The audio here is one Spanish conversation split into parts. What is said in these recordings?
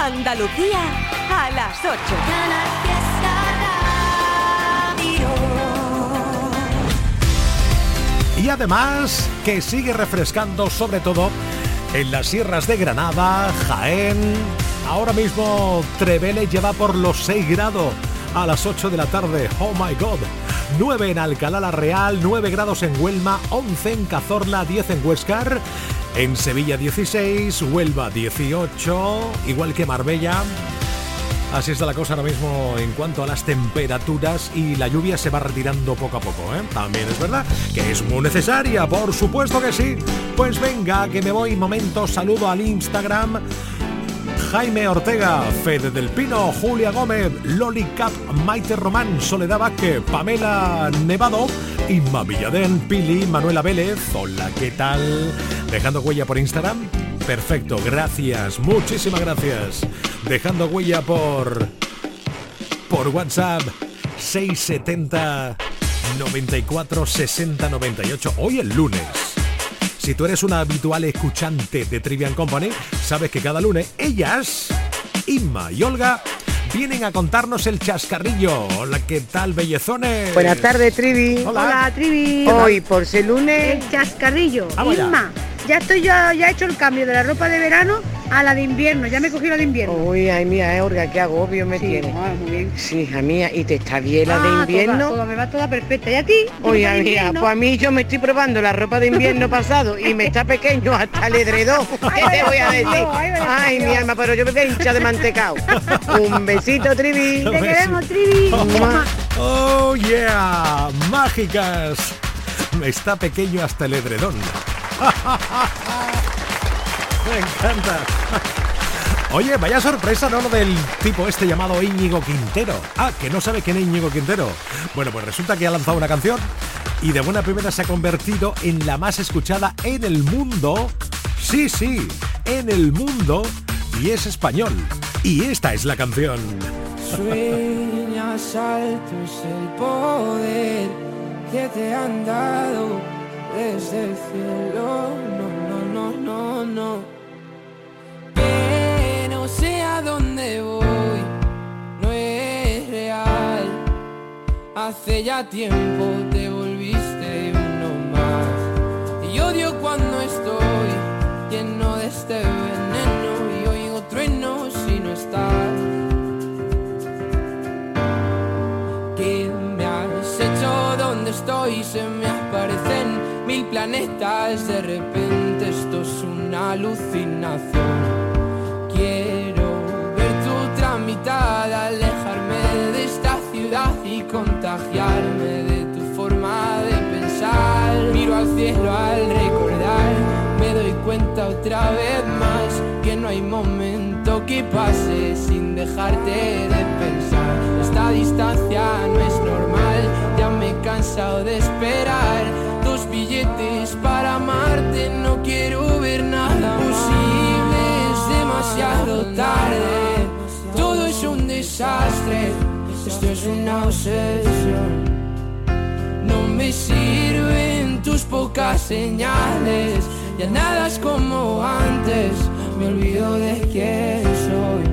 Andalucía a las 8. Y además que sigue refrescando sobre todo en las sierras de Granada, Jaén. Ahora mismo Trevele lleva por los 6 grados a las 8 de la tarde. Oh my god. 9 en Alcalá la Real, 9 grados en Huelma, 11 en Cazorla, 10 en Huescar, en Sevilla 16, Huelva 18, igual que Marbella. Así está la cosa ahora mismo en cuanto a las temperaturas y la lluvia se va retirando poco a poco. ¿eh? También es verdad que es muy necesaria, por supuesto que sí. Pues venga, que me voy. Momento, saludo al Instagram. Jaime Ortega, Fede del Pino, Julia Gómez, Loli Cap, Maite Román, Soledad Vázquez, Pamela Nevado, Inma Villadén, Pili, Manuela Vélez. Hola, ¿qué tal? Dejando huella por Instagram Perfecto, gracias, muchísimas gracias. Dejando huella por por WhatsApp 670 94 60 98. Hoy el lunes. Si tú eres una habitual escuchante de Trivian Company, sabes que cada lunes ellas, Inma y Olga, vienen a contarnos el chascarrillo. Hola, ¿qué tal, bellezones? Buenas tardes, Trivi. Hola, Trivi. Hoy, por ser lunes... El chascarrillo. Inma ya estoy ya, ya he hecho el cambio de la ropa de verano a la de invierno, ya me cogí la de invierno. Uy, ay mía, eh, Olga, qué agobio me tiene. muy bien. Sí, hija mía, ¿y te está bien la de ah, invierno? Toda, me va toda perfecta. ¿Y a ti? Oye, mía, pues a mí yo me estoy probando la ropa de invierno pasado y me está pequeño hasta el edredón. ¿Qué te voy a decir? Ay, mi alma, pero yo me voy hincha de mantecao. Un besito, Trivi. Te queremos, Trivi. Oh, yeah, mágicas. Me está pequeño hasta el edredón. Me encanta. Oye, vaya sorpresa, ¿no? Lo del tipo este llamado Íñigo Quintero. Ah, que no sabe quién es Íñigo Quintero. Bueno, pues resulta que ha lanzado una canción y de buena primera se ha convertido en la más escuchada en el mundo. Sí, sí, en el mundo. Y es español. Y esta es la canción. El poder que te han dado desde el cielo. No, no, no, no, no. Sé a dónde voy, no es real. Hace ya tiempo te volviste uno más. Y odio cuando estoy lleno de este veneno y oigo truenos si no estás. ¿Qué me has hecho? ¿Dónde estoy? Se me aparecen mil planetas, de repente esto es una alucinación. Tramitada, alejarme de esta ciudad y contagiarme de tu forma de pensar. Miro al cielo al recordar, me doy cuenta otra vez más que no hay momento que pase sin dejarte de pensar. Esta distancia no es normal, ya me he cansado de esperar billetes para amarte, no quiero ver nada posible, es demasiado tarde, desastre, esto es una obsesión. No me sirven tus pocas señales, ya nada es como antes, me olvido de quién soy.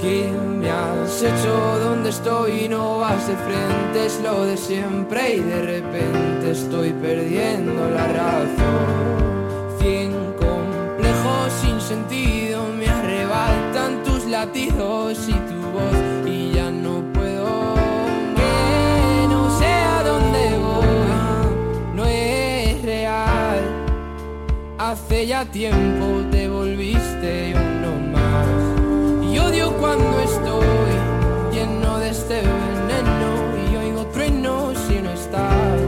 ¿Qué me has hecho? ¿Dónde estoy? No vas de frente, es lo de siempre y de repente estoy perdiendo la razón. Cien complejos sin sentido latidos y tu voz y ya no puedo. Que no sé a dónde voy, no es real. Hace ya tiempo te volviste odio cuando estoy lleno de este veneno y oigo truenos si no estás.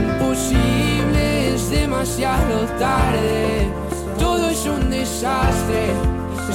Imposible, es demasiado tarde, todo es un desastre,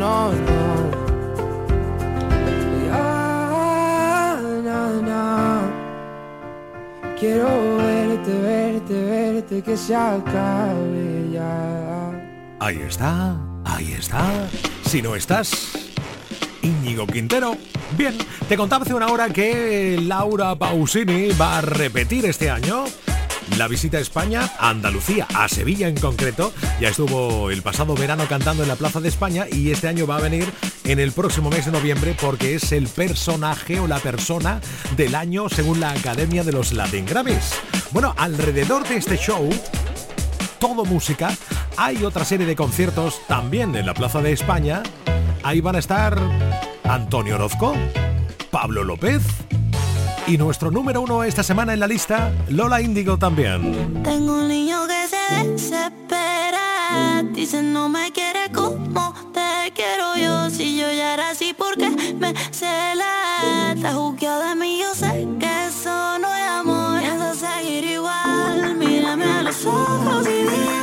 no, no. Quiero verte, verte, verte, que se acabe ya. Ahí está, ahí está. Si no estás, Íñigo Quintero. Bien, te contaba hace una hora que Laura Pausini va a repetir este año la visita a España, a Andalucía, a Sevilla en concreto. Ya estuvo el pasado verano cantando en la Plaza de España y este año va a venir en el próximo mes de noviembre porque es el personaje o la persona del año según la Academia de los Latin Grammys. Bueno, alrededor de este show, todo música, hay otra serie de conciertos también en la Plaza de España. Ahí van a estar Antonio Orozco, Pablo López, y nuestro número uno esta semana en la lista, Lola Índigo también. Tengo un niño que se desespera. Dice no me quiere como te quiero yo. Si yo ya era así, porque me cela? Está juzgado de mí, yo sé que eso no es amor. Piensa seguir igual. Mírame a los ojos y dime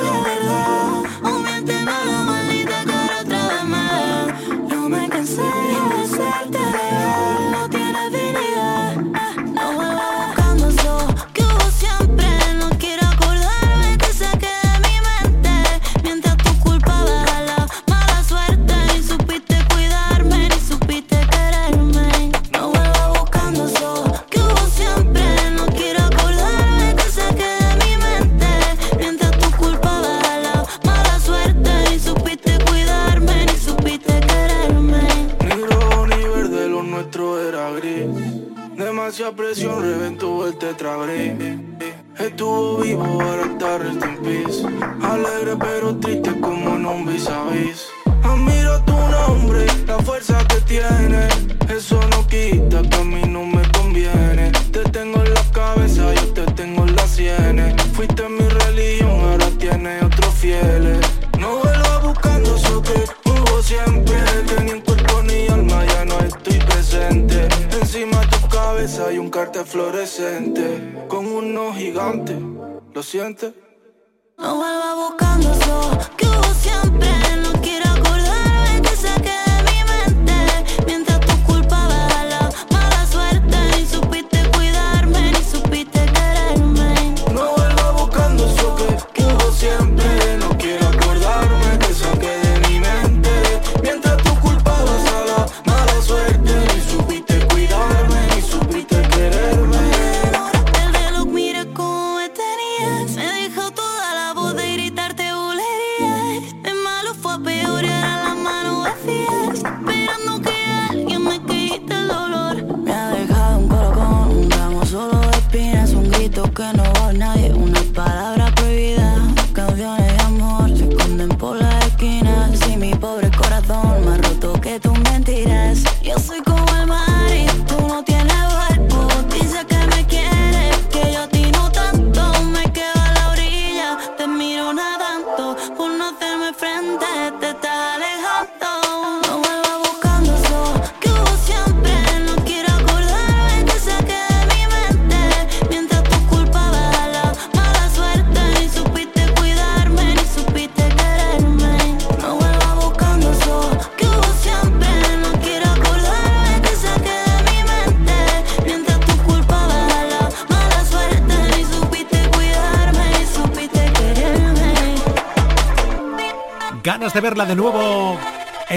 tetragris. Estuvo vivo, ahora está rest in peace. Alegre pero triste como en un vis a vis. Admiro tu nombre, la fuerza que fluorescente. Con unos gigantes, ¿lo sientes?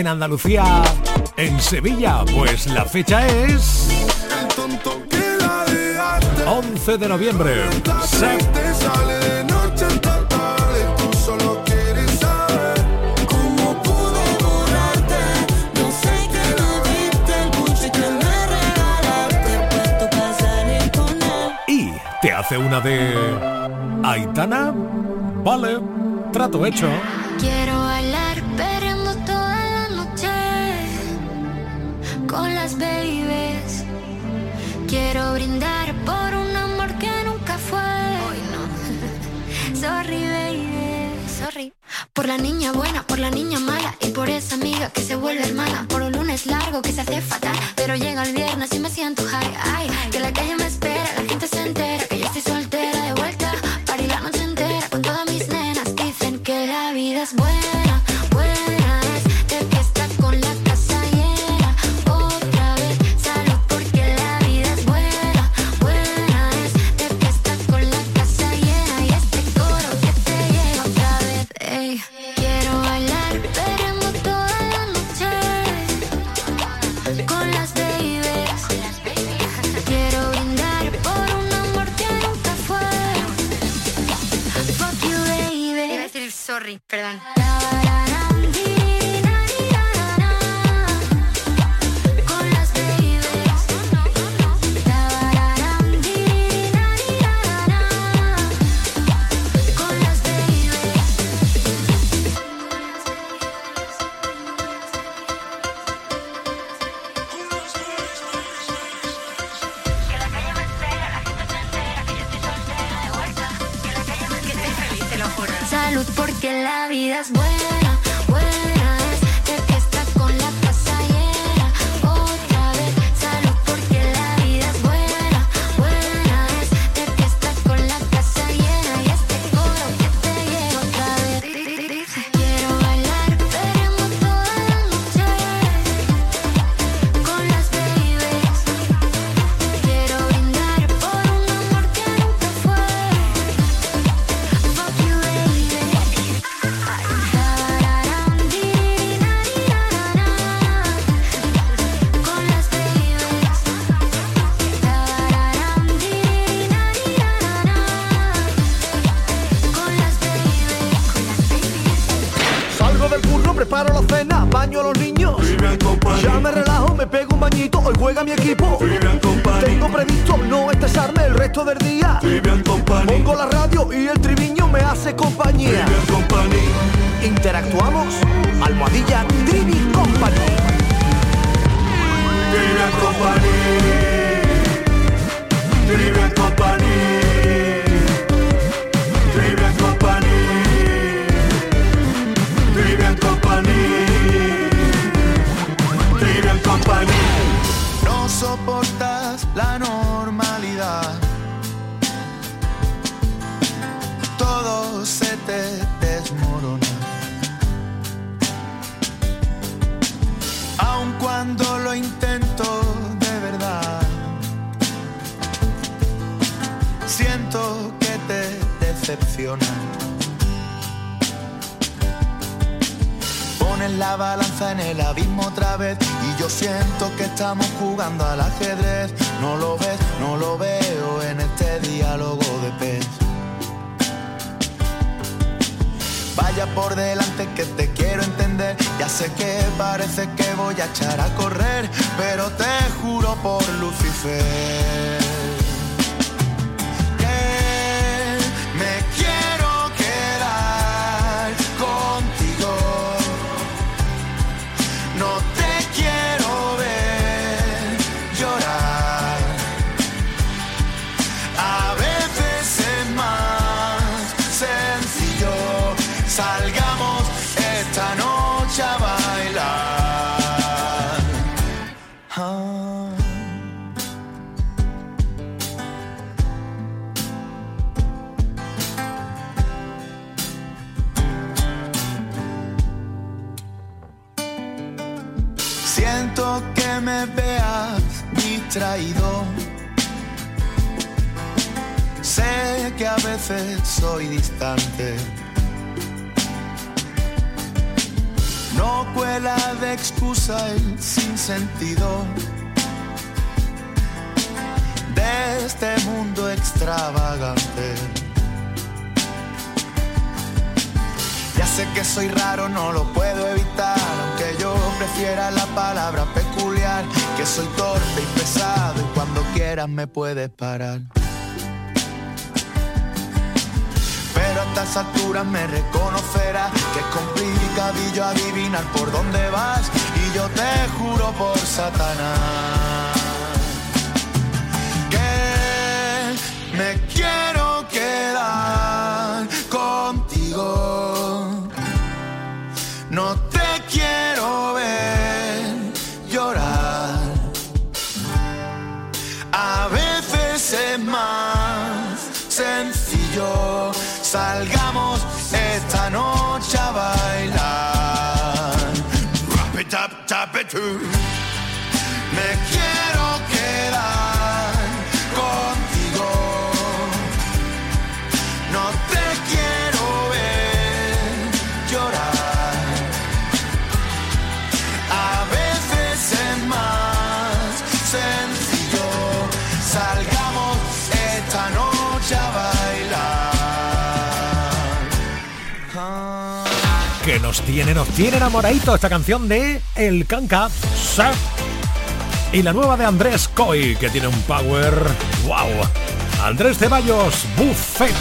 En Andalucía, en Sevilla? Pues la fecha es 11 de noviembre. Y te hace una de Aitana. Vale, trato hecho. Quiero Quiero brindar por un amor que nunca fue. Hoy no. Sorry baby, sorry. Por la niña buena, por la niña mala Y por esa amiga que se vuelve hermana. Por un lunes largo que se hace fatal Pero llega el viernes y me siento high Ay, que la calle me espera, la gente se entera por Lucifer. soy distante. No cuela de excusa el sinsentido de este mundo extravagante. Ya sé que soy raro, no lo puedo evitar, aunque yo prefiera la palabra peculiar, que soy torpe y pesado y cuando quieras me puedes parar. las alturas me reconocerás, que es complicadillo adivinar por dónde vas, y yo te juro por Satanás que me quiero quedar contigo. No te quiero ver llorar. A veces es más sencillo salga nos tiene, nos tiene enamoradito esta canción de El Canca. Y la nueva de Andrés Coy, que tiene un power. ¡Wow! Andrés Ceballos, Buffet.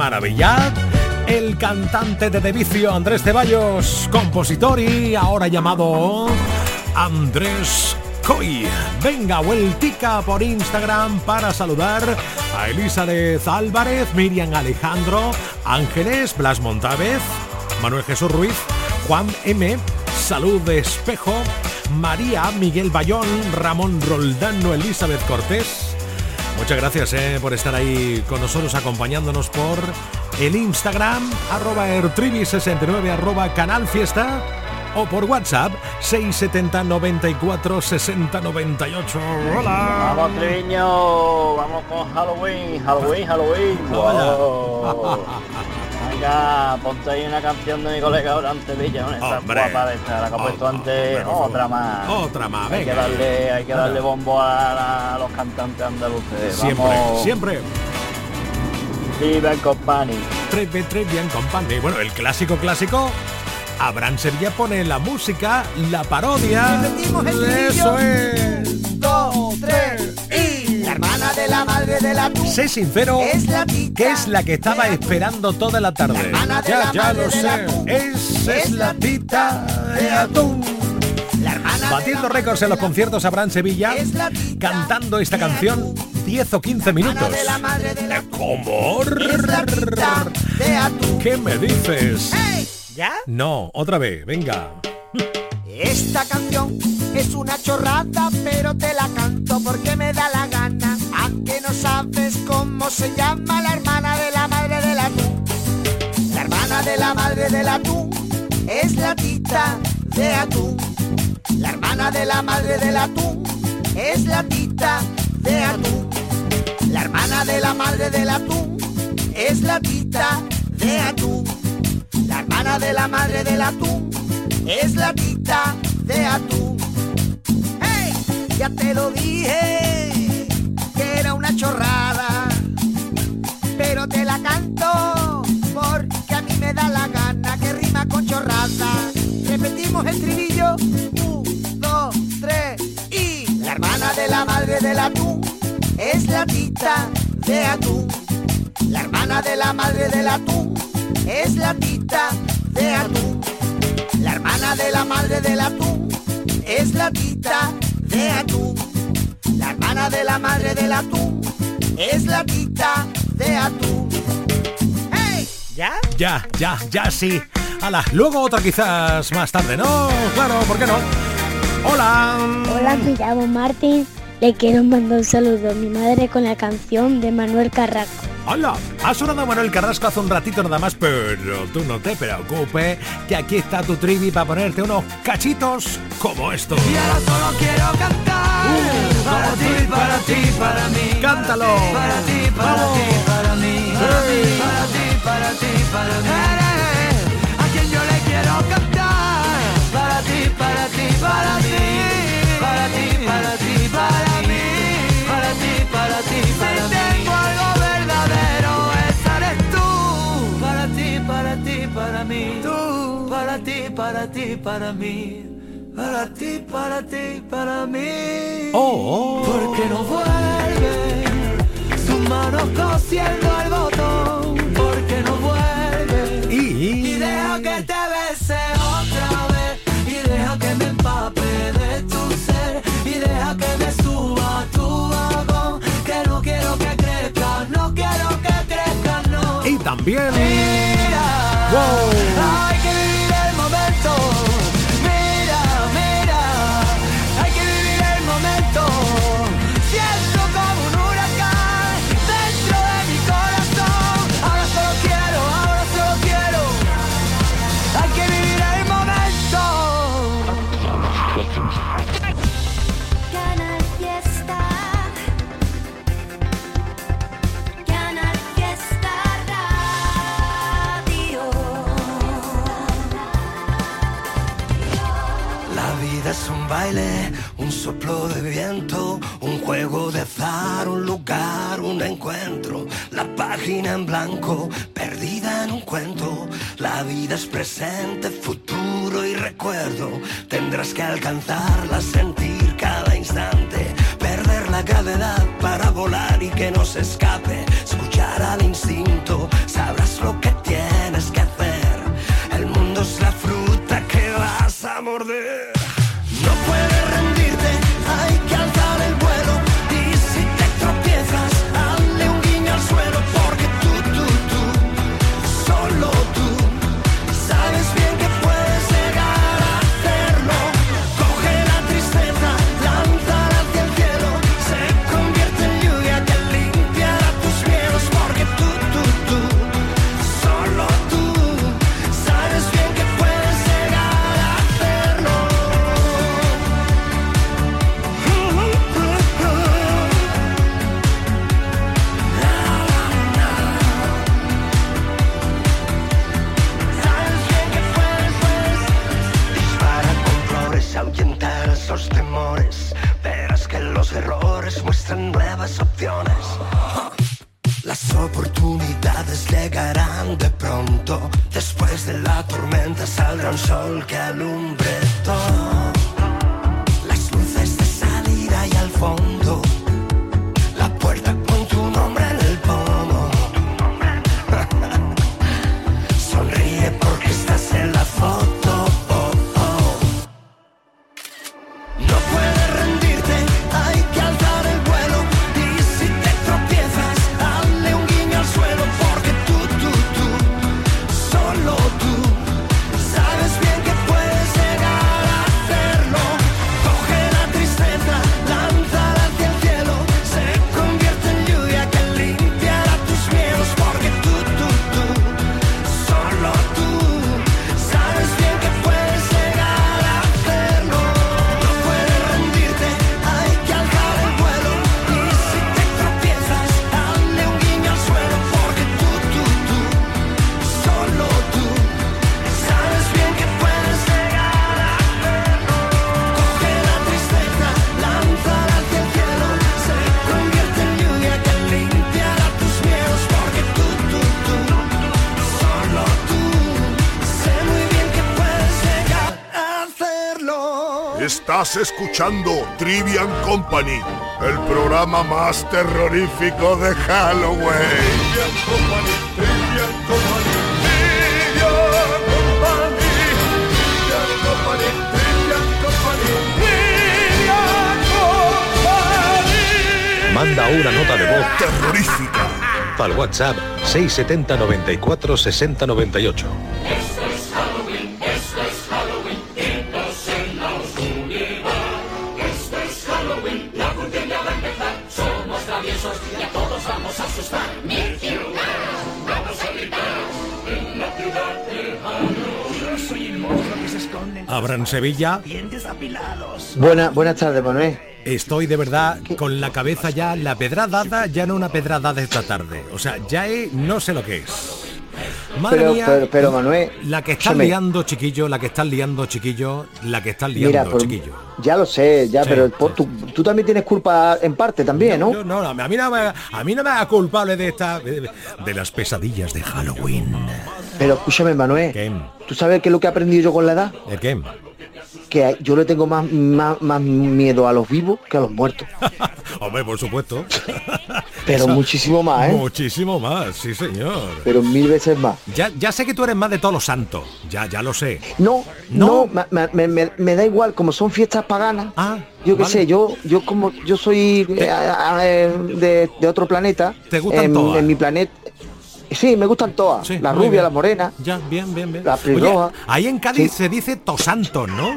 Maravilla. El cantante de Devicio, Andrés Ceballos, compositor y ahora llamado Andrés Coy. Venga, vueltica por Instagram para saludar a Elizabeth Álvarez, Miriam Alejandro, Ángeles, Blas Montávez, Manuel Jesús Ruiz, Juan M, Salud de Espejo, María Miguel Bayón, Ramón Roldano, Elizabeth Cortés, Muchas gracias eh, por estar ahí con nosotros acompañándonos por el Instagram arroba ertrivi69 arroba canal fiesta o por WhatsApp 670 94 60 98. Hola. Vamos Triviño, vamos con Halloween, Halloween, Halloween. Venga, ponte ahí una canción de mi colega Orante Villa, esta guapa de esta, la que ha puesto antes, otra más. Otra más, venga. Hay que darle, hay que darle bombo a, los cantantes andaluces. Siempre, siempre. Trivian Company. Trivian Company. Bueno, el clásico clásico. Abraham Sevilla pone la música, la parodia. Eso es. Dos, tres la madre de la Sé sincero, es la que es la que estaba esperando toda la tarde. ya, ya lo sé. Es, es la tita de atún. Batiendo récords en los conciertos Abraham Sevilla, cantando esta canción 10 o 15 minutos. ¿Cómo? ¿Qué me dices? ¿Ya? No, otra vez, venga. Esta canción es una chorrada, pero te la canto porque me da la gana. Aunque no sabes cómo se llama la hermana de la madre del atún. La hermana de la madre del atún es la tita de atún. La hermana de la madre del atún es la tita de atún. La hermana de la madre del atún es la tita de atún. La hermana de la madre del atún es la tita de atún. ¡Hey! Ya te lo dije que era una chorrada, pero te la canto porque a mí me da la gana que rima con chorrada. Repetimos el trilillo, un, dos, tres y la hermana de la madre del atún es la tita de atún. La hermana de la madre del atún es la tita de atún. La hermana de la madre del atún es la tita de atún. La hermana de la madre del atún es la tita de atún. ¡Hey! ¿Ya? Ya, ya, ya sí. Ala, luego otra quizás más tarde, ¿no? Claro, ¿por qué no? Hola. Hola, me llamo Martín. Le quiero mandar un saludo a mi madre con la canción de Manuel Carrasco. Hola, ha sonado Manuel Carrasco hace un ratito nada más, pero tú no te preocupes, que aquí está tu trivi para ponerte unos cachitos como estos. Y ahora solo quiero cantar uh, para ti, para ti, para mí. Cántalo. Para ti, para ti, para mí. Para ti, para ti, para ti, para mí. a quien yo le quiero cantar. Para ti, para ti, para mí. Para ti, para mí. Para ti, para ti, para mí. Oh, oh. Porque no vuelve. Sus manos cosiendo el botón. Porque no vuelve. Y, y deja que te bese otra vez. Y deja que me empape de tu ser. Y deja que me suba tu vagón. Que no quiero que crezca. No quiero que crezca, no. Y también. Mira. Wow. La página en blanco, perdida en un cuento. La vida es presente, futuro y recuerdo. Tendrás que alcanzarla, sentir cada instante. Perder la gravedad para volar y que no se escape. Escuchar al instinto, Estás escuchando Trivian Company, el programa más terrorífico de Halloween. Trivian Company, Trivian Company, Trivian Company, Trivian Company, Trivian Company, Trivian Company. Manda una nota de voz terrorífica al WhatsApp 670 94 60 98. Esconde en Sevilla. dientes apilados. Buena, buenas tardes, Manuel. Estoy de verdad con la cabeza ya, la pedrada ya no una pedrada esta tarde. O sea, ya he- no sé lo que es. Madre Pero- mía, pero- pero, Manuel, la que estás liando, chiquillo, la que estás liando, chiquillo, la que estás liando, Mira, por- chiquillo. ya lo sé, ya, Sí, pero por- tú, tú también tienes culpa en parte también, ¿no? Yo no, a mí no me, a mí no me haga culpable de esta de, de las pesadillas de Halloween. Pero escúchame, Manuel. ¿Qué? ¿Tú sabes qué es lo que he aprendido yo con la edad? ¿El qué? Que yo le tengo más, más, más miedo a los vivos que a los muertos. Hombre, por supuesto. Pero muchísimo más, ¿eh? Muchísimo más, sí señor. Pero mil veces más. Ya, ya sé que tú eres más de todos los santos. Ya, ya lo sé. No, no, me, me- me da igual, como son fiestas paganas. yo qué vale. sé, yo, yo como yo soy eh, eh, de, de otro planeta. ¿Te gustan en, todas? en mi planeta. Sí, me gustan todas. Sí, las muy rubias, bien. las morenas. Ya, bien, bien, bien. La pelirroja. ahí en Cádiz se dice tosanto, ¿no?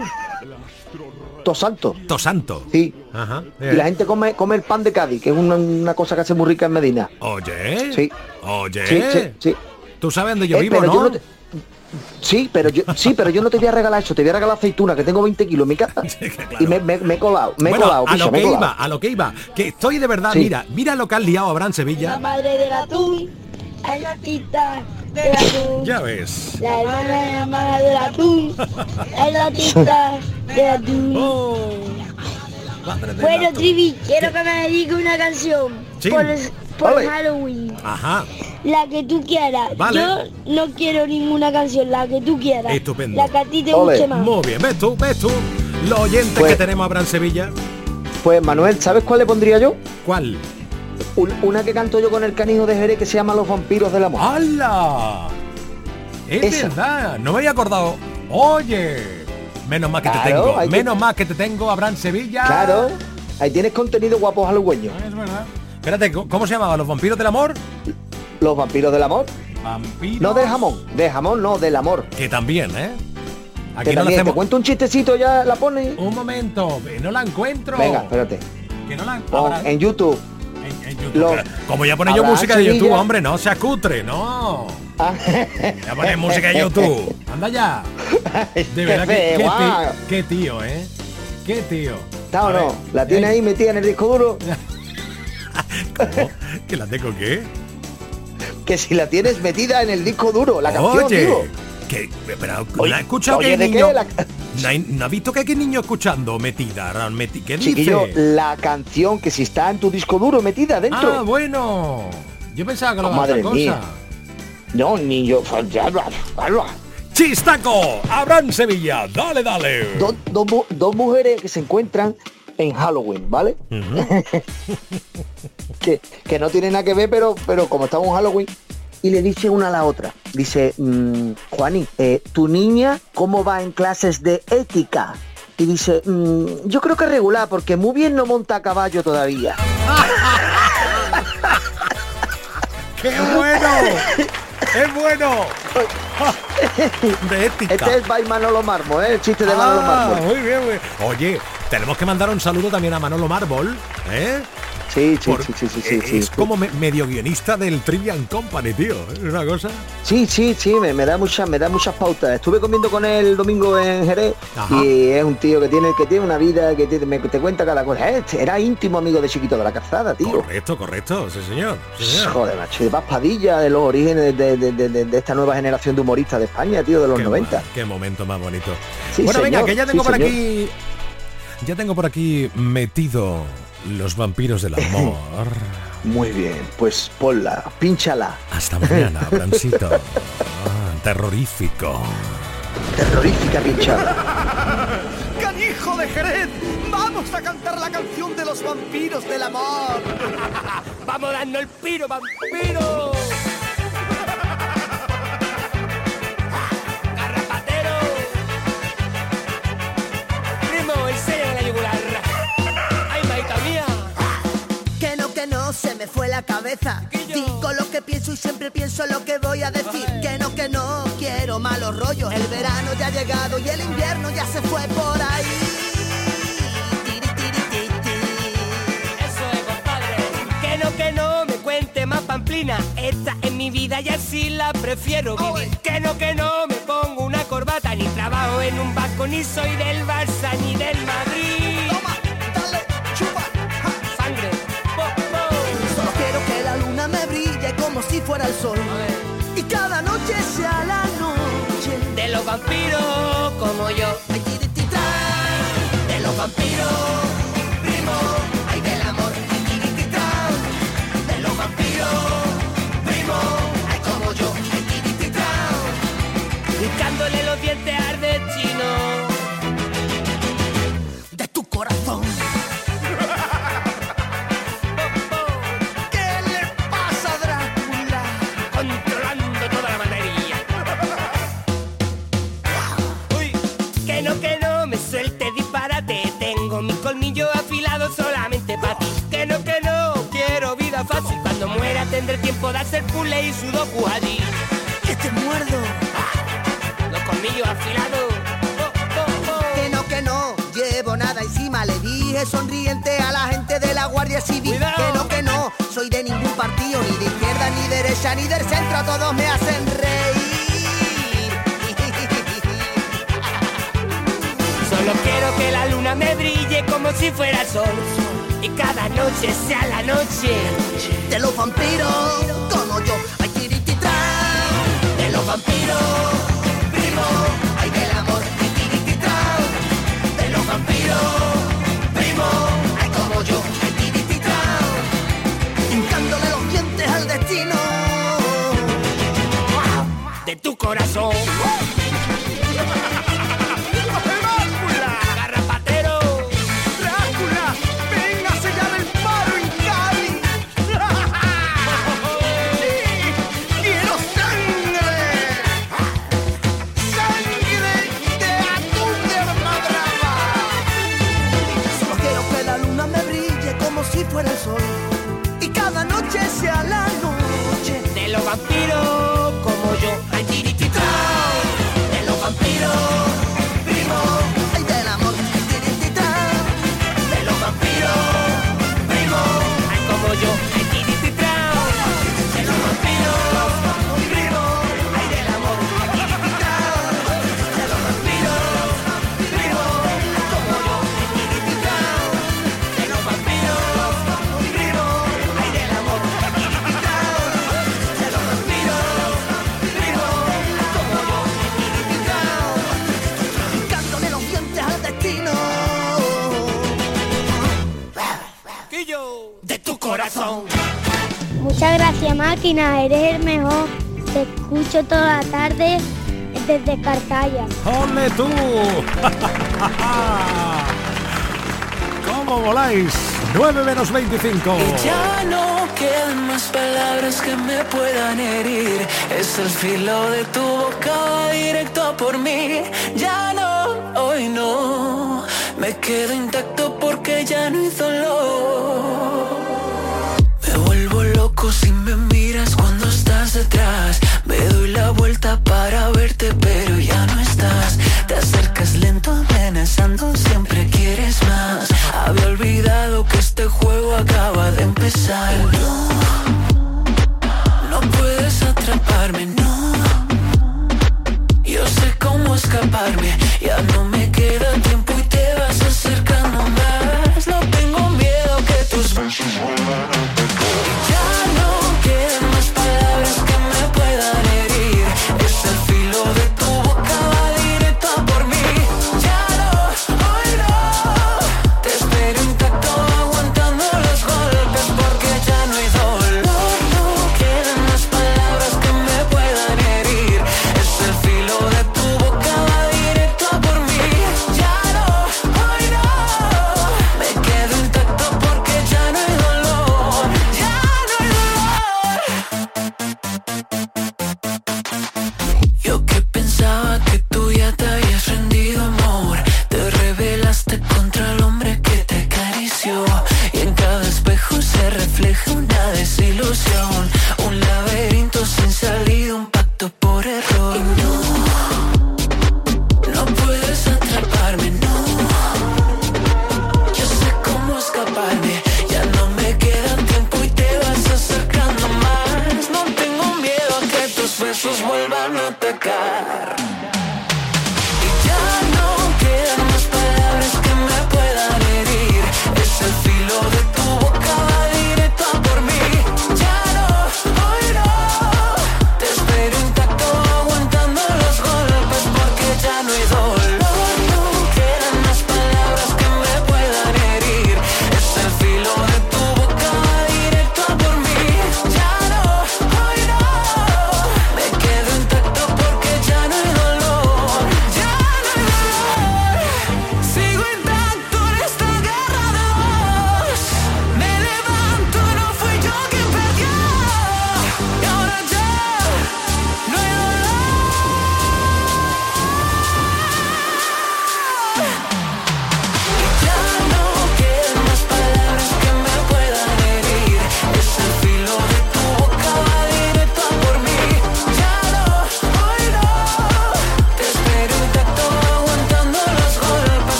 Tosanto. Tosanto. Sí. Ajá. Y la gente come, come el pan de Cádiz, que es una, una cosa que hace muy rica en Medina. Oye. Sí. Oye. Sí, sí, sí. Tú sabes dónde yo Eh, vivo, pero ¿no? yo te- Sí, pero yo sí, pero yo no te voy a regalar eso, te voy a regalar aceituna, que tengo 20 kilos en mi casa. Y me, me- me he colado, me he Bueno, colado, a picha, lo me he que colado. iba, a lo que iba. Que estoy de verdad, Sí. mira, mira lo que has liado Abraham Sevilla. La madre del atún, es la tita del atún. Ya ves. La hermana de la hermana del atún, es la tita del atún. Oh, bueno, Trivi, quiero que me dedique una canción Sí. por, por Vale. Halloween. Ajá. La que tú quieras. Vale. Yo no quiero ninguna canción, la que tú quieras. Estupendo. La que a ti te guste más. Muy bien, ves tú, ves tú. Los oyentes Pues- que tenemos Abraham Sevilla. Pues Manuel, ¿sabes cuál le pondría yo? ¿Cuál? Un- una que canto yo con el canijo de Jerez que se llama Los vampiros del amor. ¡Hala! Es Esa. verdad, no me había acordado. Oye, menos mal que te tengo, que- menos mal que te tengo, Abraham Sevilla. Claro, ahí tienes contenido guapo halogüeño. Es verdad. Espérate, ¿cómo- ¿cómo se llamaba? ¿Los vampiros del amor? Los vampiros del amor. Vampiros. No del jamón, de jamón no, del amor. Que también, ¿eh? Aquí Que no lo también, te cuento un chistecito, ya la pones. Un momento, no la encuentro. Venga, espérate. Que no la Pon Abraham- en YouTube. Como ya pone yo música de YouTube, hombre, no sea cutre, no. Ya pones música de YouTube. Anda ya. De verdad que, qué, ti- qué tío, ¿eh? Qué tío. ¿Está o no? ¿La tienes eh, ahí metida en el disco duro? ¿cómo? ¿Que la tengo qué? Que si la tienes metida en el disco duro, la canción, Oye. Que, pero Oye, ¿no has escuchado oye, que hay ¿de qué? niño? La- ¿No, hay- no has visto que hay niño escuchando metida? Meti- ¿Qué dice? Chiquillo, la canción que si está en tu disco duro metida dentro. Ah, bueno. Yo pensaba que lo Oh, otra madre cosa. mía. No, ni yo. pues, ya. ¡Chistaco! ¡Abraham Sevilla! ¡Dale, dale! Dos, dos mu- dos mujeres que se encuentran en Halloween, ¿vale? que, que no tiene nada que ver, pero, pero como estamos en Halloween, y le dice una a la otra, dice, mm, Juani, eh, tu niña, ¿cómo va en clases de ética? Y dice, "Mm, yo creo que regular, porque muy bien no monta a caballo todavía. ¡Qué bueno! ¡Es bueno! De ética. Este es by Manolo Marmo, ¿eh? El chiste de Manolo Ah, Marmo. muy bien, muy bien. Oye, tenemos que mandar un saludo también a Manolo Marbol, ¿eh? Sí, sí, Por- sí, sí, sí, sí, sí, es sí. como me- medio guionista del Trivian Company, tío. Es una cosa. Sí, sí, sí, me, me da muchas, me da muchas pautas. Estuve comiendo con él el domingo en Jerez Ajá. y es un tío que tiene, que tiene una vida, que me, te cuenta cada cosa. Eh, Era íntimo amigo de chiquito de la calzada, tío. Correcto, correcto, sí señor. señor. Joder, macho, de Paz Padilla, de los orígenes de, de- de- de- esta nueva generación de humoristas de España, tío, de los Qué 90. mo- Qué momento más bonito. Bueno, venga, señor, que ya tengo por señor. aquí. Ya tengo por aquí metido los vampiros del amor. Muy bien, pues ponla, pínchala. Hasta mañana, Brancito. Ah, terrorífico. Terrorífica pinchada. ¡Canijo de de Jerez. Vamos a cantar la canción de los vampiros del amor. Vamos dando el piro, vampiro. Se me fue la cabeza. Digo lo que pienso y siempre pienso lo que voy a decir. Que no, que no, quiero malos rollos. El verano ya ha llegado y el invierno ya se fue por ahí. Que no, que no me cuente más pamplina. Esta es mi vida y así la prefiero vivir. Que no, que no me pongo una corbata. Ni trabajo en un banco, ni soy del Barça ni del Madrid. Como si fuera el sol. Y cada noche sea la noche. De los vampiros como yo. De los vampiros, tendré tiempo de hacer puzzle y sudoku allí. Que te muerdo. Los colmillos afilados. Que no, que no, llevo nada encima. Le dije sonriente a la gente de la Guardia Civil. Que no, que no, soy de ningún partido, ni de izquierda, ni derecha, ni del centro. Todos me hacen reír. Solo quiero que la luna me brille como si fuera sol. Y cada noche sea la noche De los vampiros, como yo. Ay, tirititra. de los vampiros. Primo, ay del amor, ay, tirititra. De los vampiros. Primo, ay como yo, ay, tirititra. Hincándole los dientes al destino. De tu corazón. Máquina, eres el mejor. Te escucho toda la tarde desde Cartaya. ¡Ole tú! ¿Cómo voláis? 9 menos 25. Y ya no quedan más palabras que me puedan herir. Es el filo de tu boca directo por mí. Ya no, hoy no. Me quedo intacto porque ya no hay dolor. Me doy la vuelta para verte, pero ya no estás. Te acercas lento, amenazando, siempre quieres más. Había olvidado que este juego acaba de empezar. No, no puedes atraparme, no. Yo sé cómo escaparme, ya no me queda tiempo y te vas acercando más. No tengo miedo que tus besos vuelvan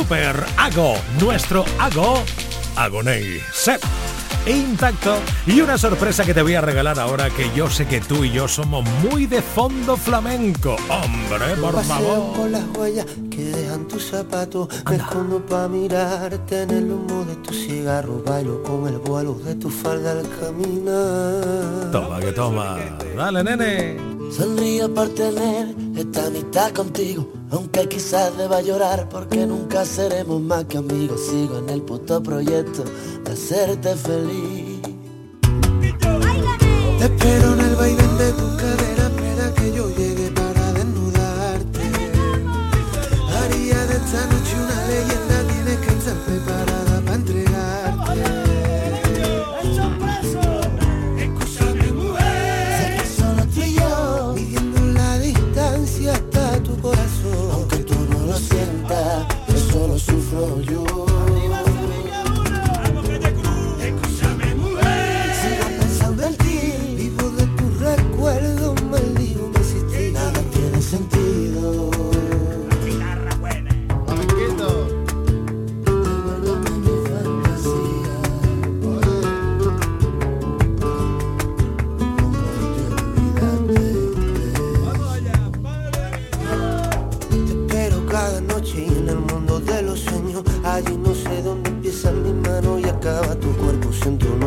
Super Ago, nuestro Ago, Agonei, Sep intacto y una sorpresa que te voy a regalar ahora que yo sé que tú y yo somos muy de fondo flamenco. Hombre, por favor. Con las huellas que dejan tus zapatos, me escondo para mirarte en el humo de tu cigarro, bailo con el vuelo de tu falda al caminar. Toma que toma, dale nene. Sonrío por tener esta mitad contigo aunque quizás deba llorar porque nunca seremos más que amigos. Sigo en el puto proyecto de hacerte feliz. Te espero en el baile de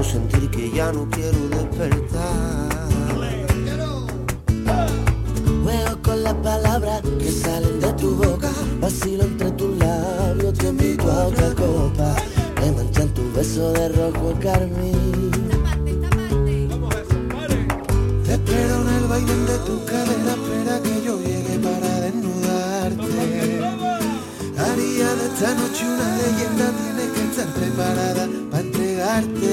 sentir que ya no quiero despertar. Juego con las palabras que salen de tu boca, vacilo entre tus labios, te invito a otra copa. Me manchan tu beso de rojo carmín. Te espero en el baile de tu cadera, espera que yo llegue para desnudarte. Haría de esta noche una leyenda, tienes que estar preparada para entregarte.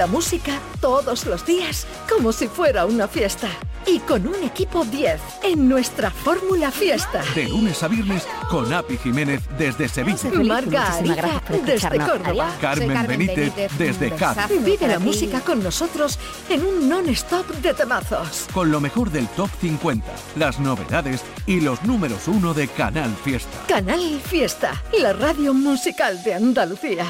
La música todos los días como si fuera una fiesta. Y con un equipo 10 en nuestra Fórmula Fiesta. De lunes a viernes con Api Jiménez desde Sevilla. Marga Ariza desde Córdoba. Carmen Benítez desde Cádiz. Vive la música con nosotros en un non-stop de temazos. Con lo mejor del Top 50, las novedades y los números uno de Canal Fiesta. Canal Fiesta, la radio musical de Andalucía.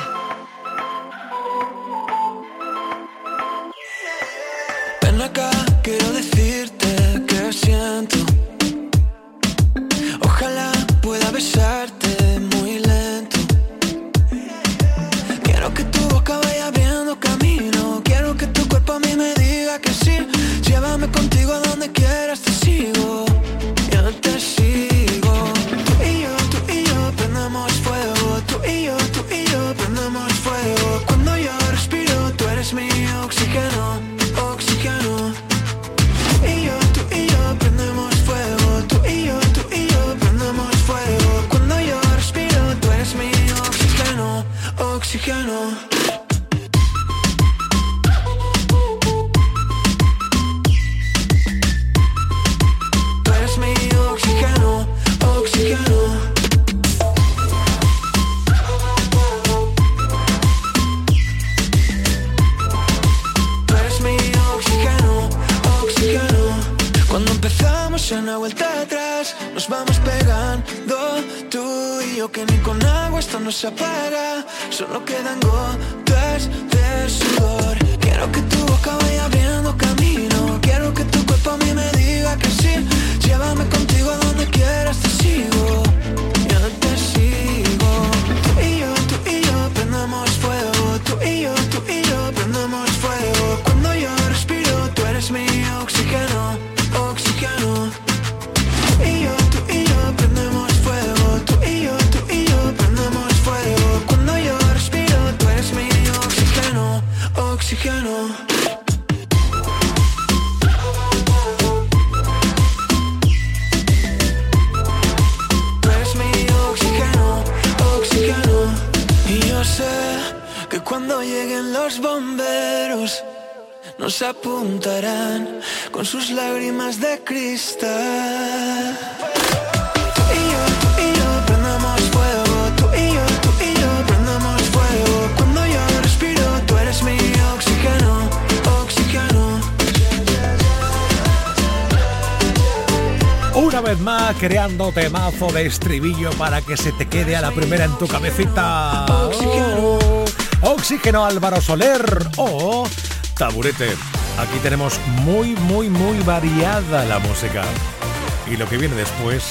De cristal. Tú y yo, tú y yo prendemos fuego. Tú y yo, tú y yo prendemos fuego. Cuando yo respiro, tú eres mi oxígeno, oxígeno. Una vez más creando temazo de estribillo para que se te quede a la primera en tu cabecita. Oxígeno. Oh, Oxígeno Álvaro Soler o Taburete. Aquí tenemos muy, muy, muy variada la música. Y lo que viene después...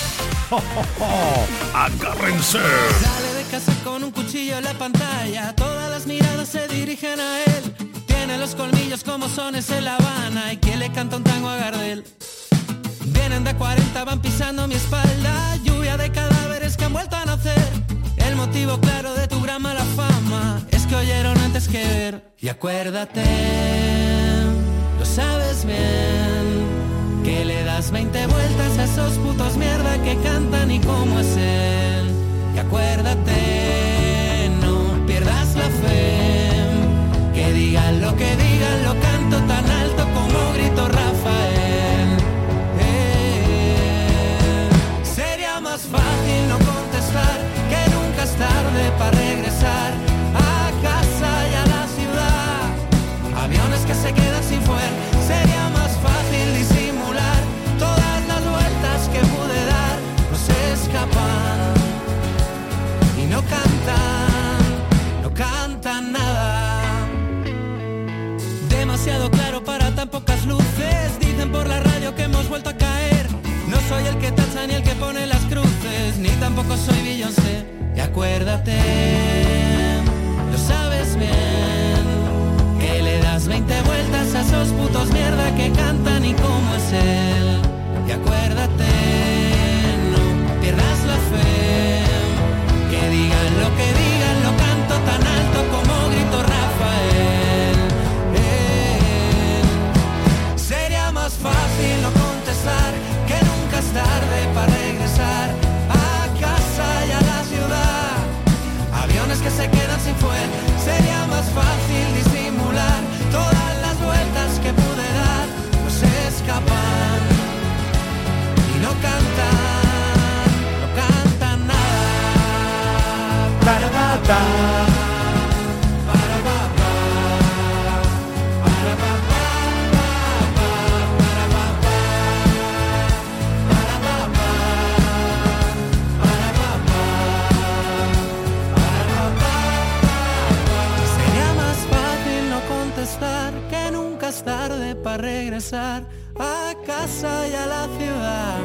¡oh, oh, oh! agárrense Sale de casa con un cuchillo en la pantalla, todas las miradas se dirigen a él. Tiene los colmillos como sones en La Habana y quien le canta un tango a Gardel. Vienen de 40, van pisando mi espalda, lluvia de cadáveres que han vuelto a nacer. El motivo claro de tu gran mala fama es que oyeron antes que ver. Y acuérdate, sabes bien, que le das 20 vueltas a esos putos mierda que cantan y cómo es él. Y acuérdate, no pierdas la fe, que digan lo que digan, lo canto tan alto como grito Rafael. Eh, Sería más fácil tampoco soy Beyoncé. Y acuérdate, lo sabes bien, que le das 20 vueltas a esos putos mierda que cantan y cómo es él. Y acuérdate, no pierdas la fe, que digan lo que digan, lo canto tan alto como regresar a casa y a la ciudad.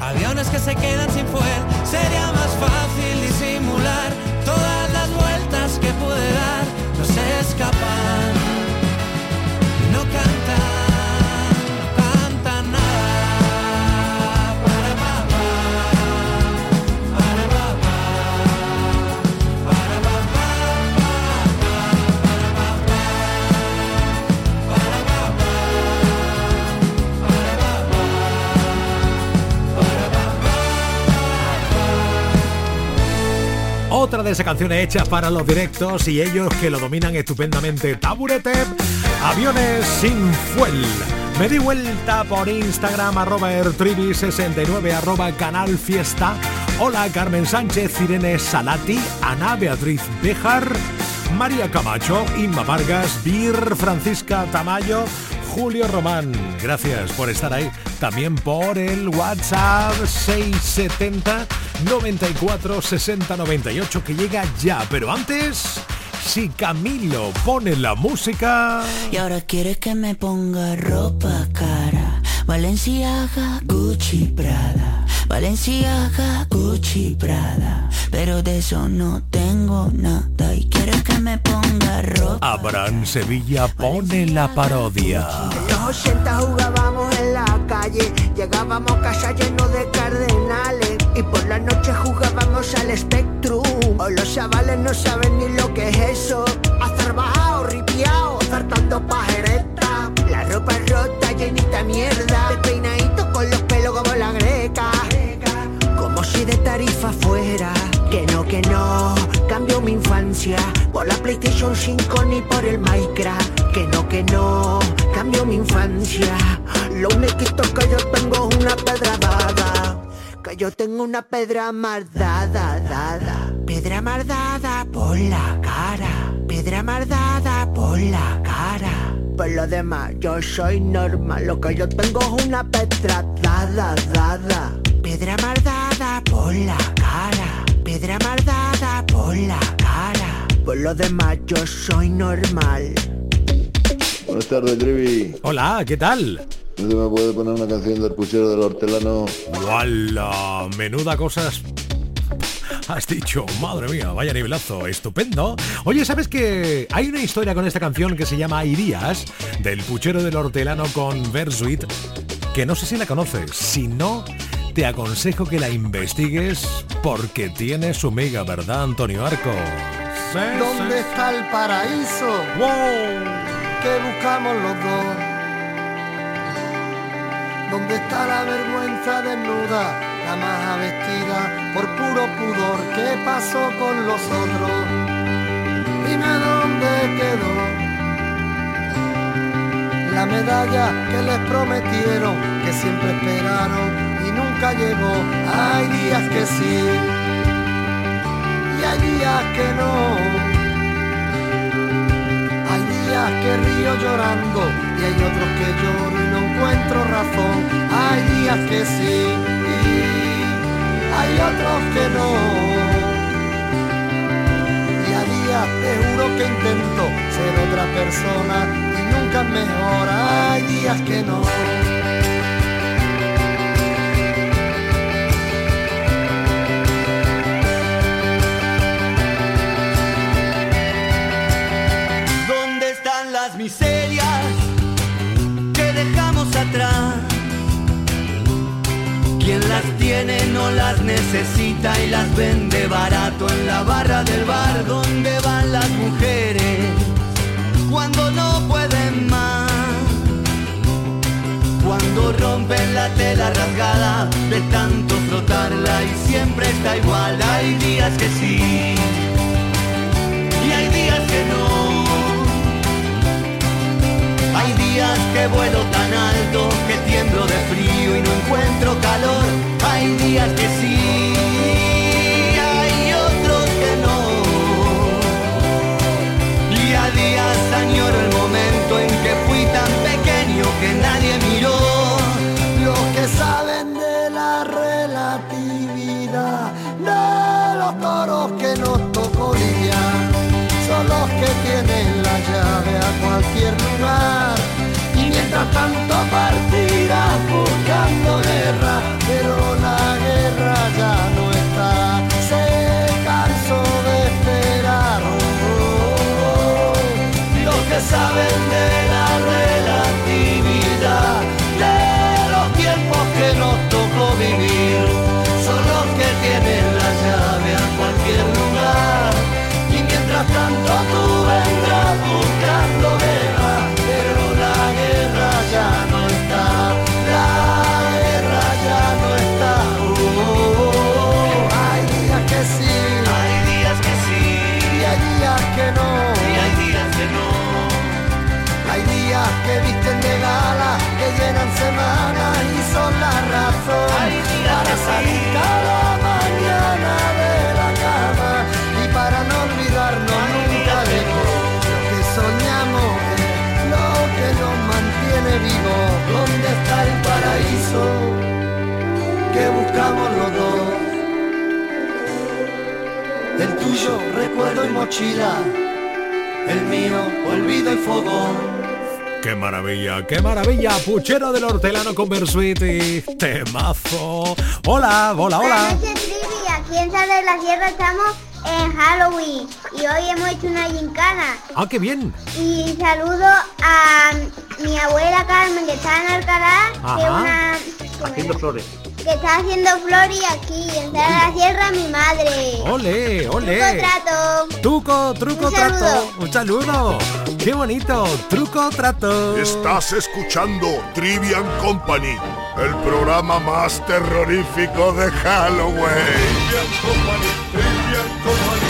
Aviones que se quedan sin fuel, sería más fácil disimular todas las vueltas que pude dar. No se escapan, Esas canciones hechas para los directos y ellos que lo dominan estupendamente. Taburete, aviones sin fuel. Me di vuelta por Instagram, arroba ertribi69, arroba canal fiesta. Hola Carmen Sánchez, Irene Salati, Ana Beatriz Bejar, María Camacho, Inma Vargas, Bir, Francisca Tamayo, Julio Román. Gracias por estar ahí. También por el WhatsApp 670 94 60 98 que llega ya. Pero antes, si Camilo pone la música... Y ahora quieres que me ponga ropa cara. Valenciaga, Gucci, Prada. Valenciaga, Gucci, Prada. Pero de eso no tengo nada. Y quieres que me ponga ropa. Abraham Sevilla pone la parodia. Los 80 jugábamos en la calle, llegábamos a casa llenos de cardenales y por la noche jugábamos al Spectrum. Hoy los chavales no saben ni lo que es eso. Azarbajado, ripiao, zartando pajereta. La ropa rota, llenita mierda. Si de tarifa fuera. Que no, que no, cambio mi infancia por la PlayStation 5 ni por el Minecraft. Que no, que no, cambio mi infancia. Lo único que yo tengo es una pedra dada. Que yo tengo una pedra mardada, dada. Pedra mardada por la cara. Pedra mardada por la cara. Por lo demás, yo soy normal. Lo que yo tengo es una pedra dada, dada. Pedra mardada por la cara. Pedra mardada por la cara. Por lo demás, yo soy normal. Buenas tardes, Trivi. Hola, ¿qué tal? ¿No se me puede poner una canción del puchero del hortelano? ¡Wala! Menuda cosas Has dicho, madre mía, vaya nivelazo, estupendo. Oye, ¿sabes que hay una historia con esta canción que se llama días, del puchero del hortelano con Versuit, que no sé si la conoces. Si no, te aconsejo que la investigues porque tiene su mega, ¿verdad, Antonio Arco? Sí, ¿Dónde está el paraíso? Que buscamos los dos. ¿Dónde está la vergüenza desnuda, la maja vestida por puro pudor? ¿Qué pasó con los otros? Dime dónde quedó la medalla que les prometieron, que siempre esperaron nunca llegó. Hay días que sí y hay días que no. Hay días que río llorando y hay otros que lloro y no encuentro razón. Hay días que sí y hay otros que no. Y a días te juro que intento ser otra persona y nunca mejor. Hay días que no. Las miserias que dejamos atrás? Quien las tiene no las necesita y las vende barato en la barra del bar donde van las mujeres cuando no pueden más. Cuando rompen la tela rasgada de tanto frotarla y siempre está igual. Hay días que sí Que vuelo tan alto que tiemblo de frío y no encuentro calor. Hay días que sí, hay otros que no. Y a días añoro el momento en que fui tan pequeño que nadie tanto partida buscando guerra, pero la guerra ya no está. Se cansó de esperar. Oh. Los que saben de la relación Del tuyo recuerdo y mochila, el mío olvido y fogón. Qué maravilla, qué maravilla. Puchero del hortelano con Bersuiti. Temazo. Hola, hola, hola. Aquí en Sal de la Sierra estamos en Halloween y hoy hemos hecho una gincana. Ah, qué bien. Y saludo a mi abuela Carmen que está en Alcalá. Ajá. Que una... Haciendo flores que está haciendo flori aquí, en la Sierra mi madre. ¡Ole, ole! Truco trato. Truco, truco trato. Un saludo. ¡Qué bonito! Truco trato. Estás escuchando Trivian Company, el programa más terrorífico de Halloween. Trivian Company, Trivian Company.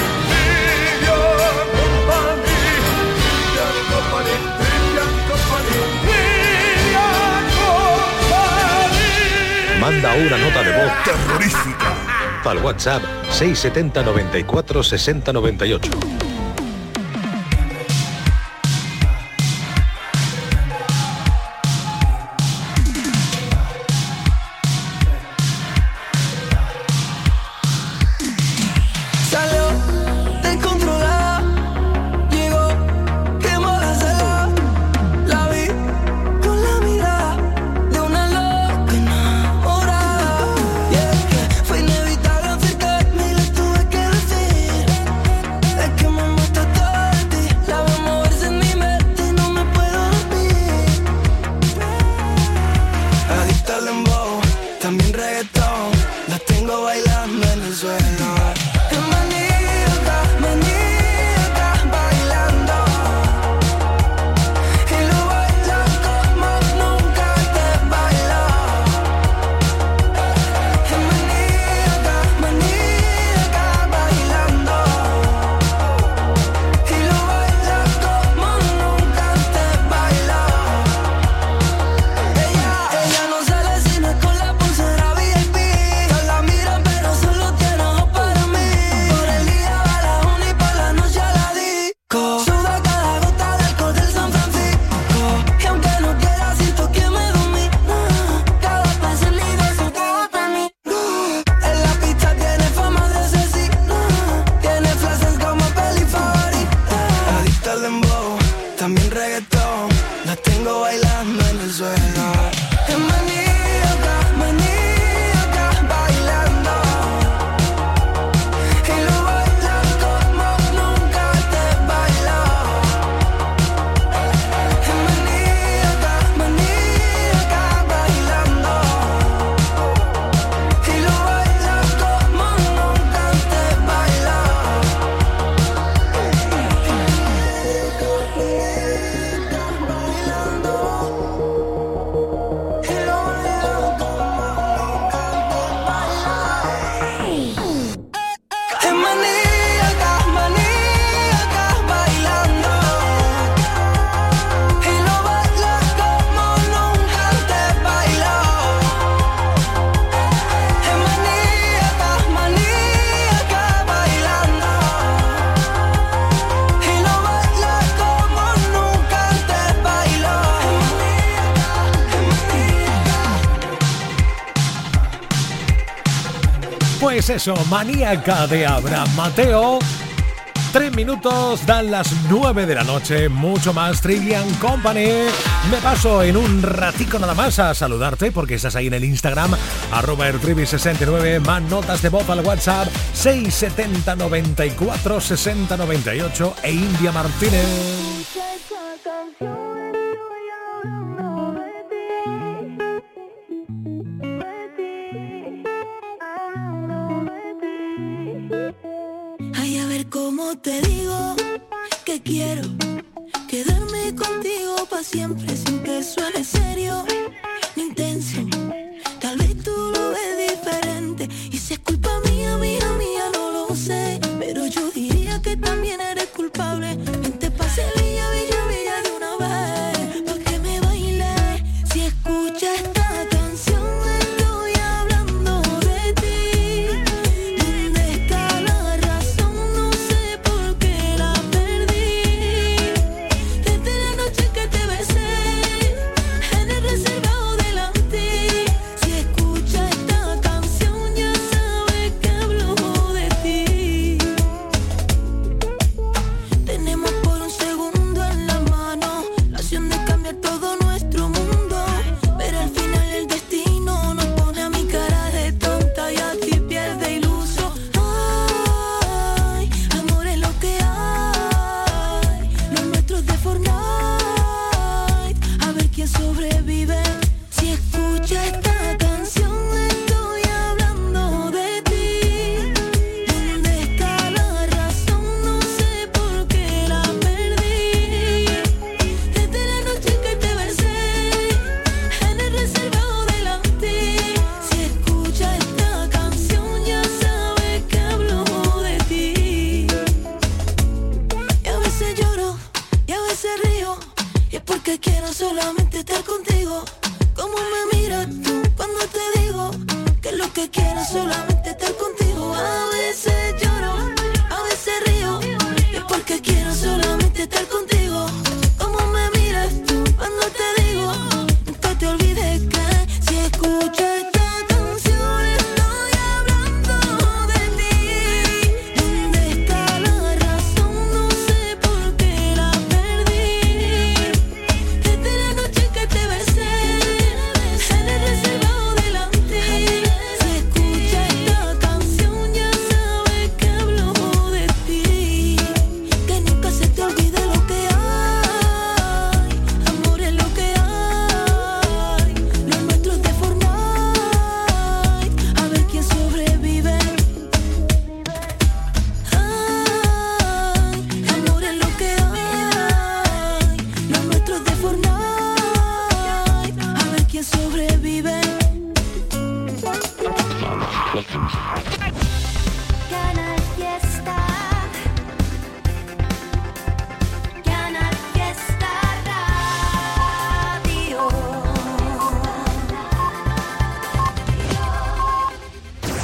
manda una nota de voz terrorífica al WhatsApp 670 94 60 98. es eso? Maníaca de Abraham Mateo. Tres minutos, dan las nueve de la noche, mucho más Trivian Company. Me paso en un ratico nada más a saludarte porque estás ahí en el Instagram, arroba 69 más notas de voz al WhatsApp 670 94 60 98 e India Martínez. Te digo que quiero quedarme contigo para siempre, sin que suena serio. sobre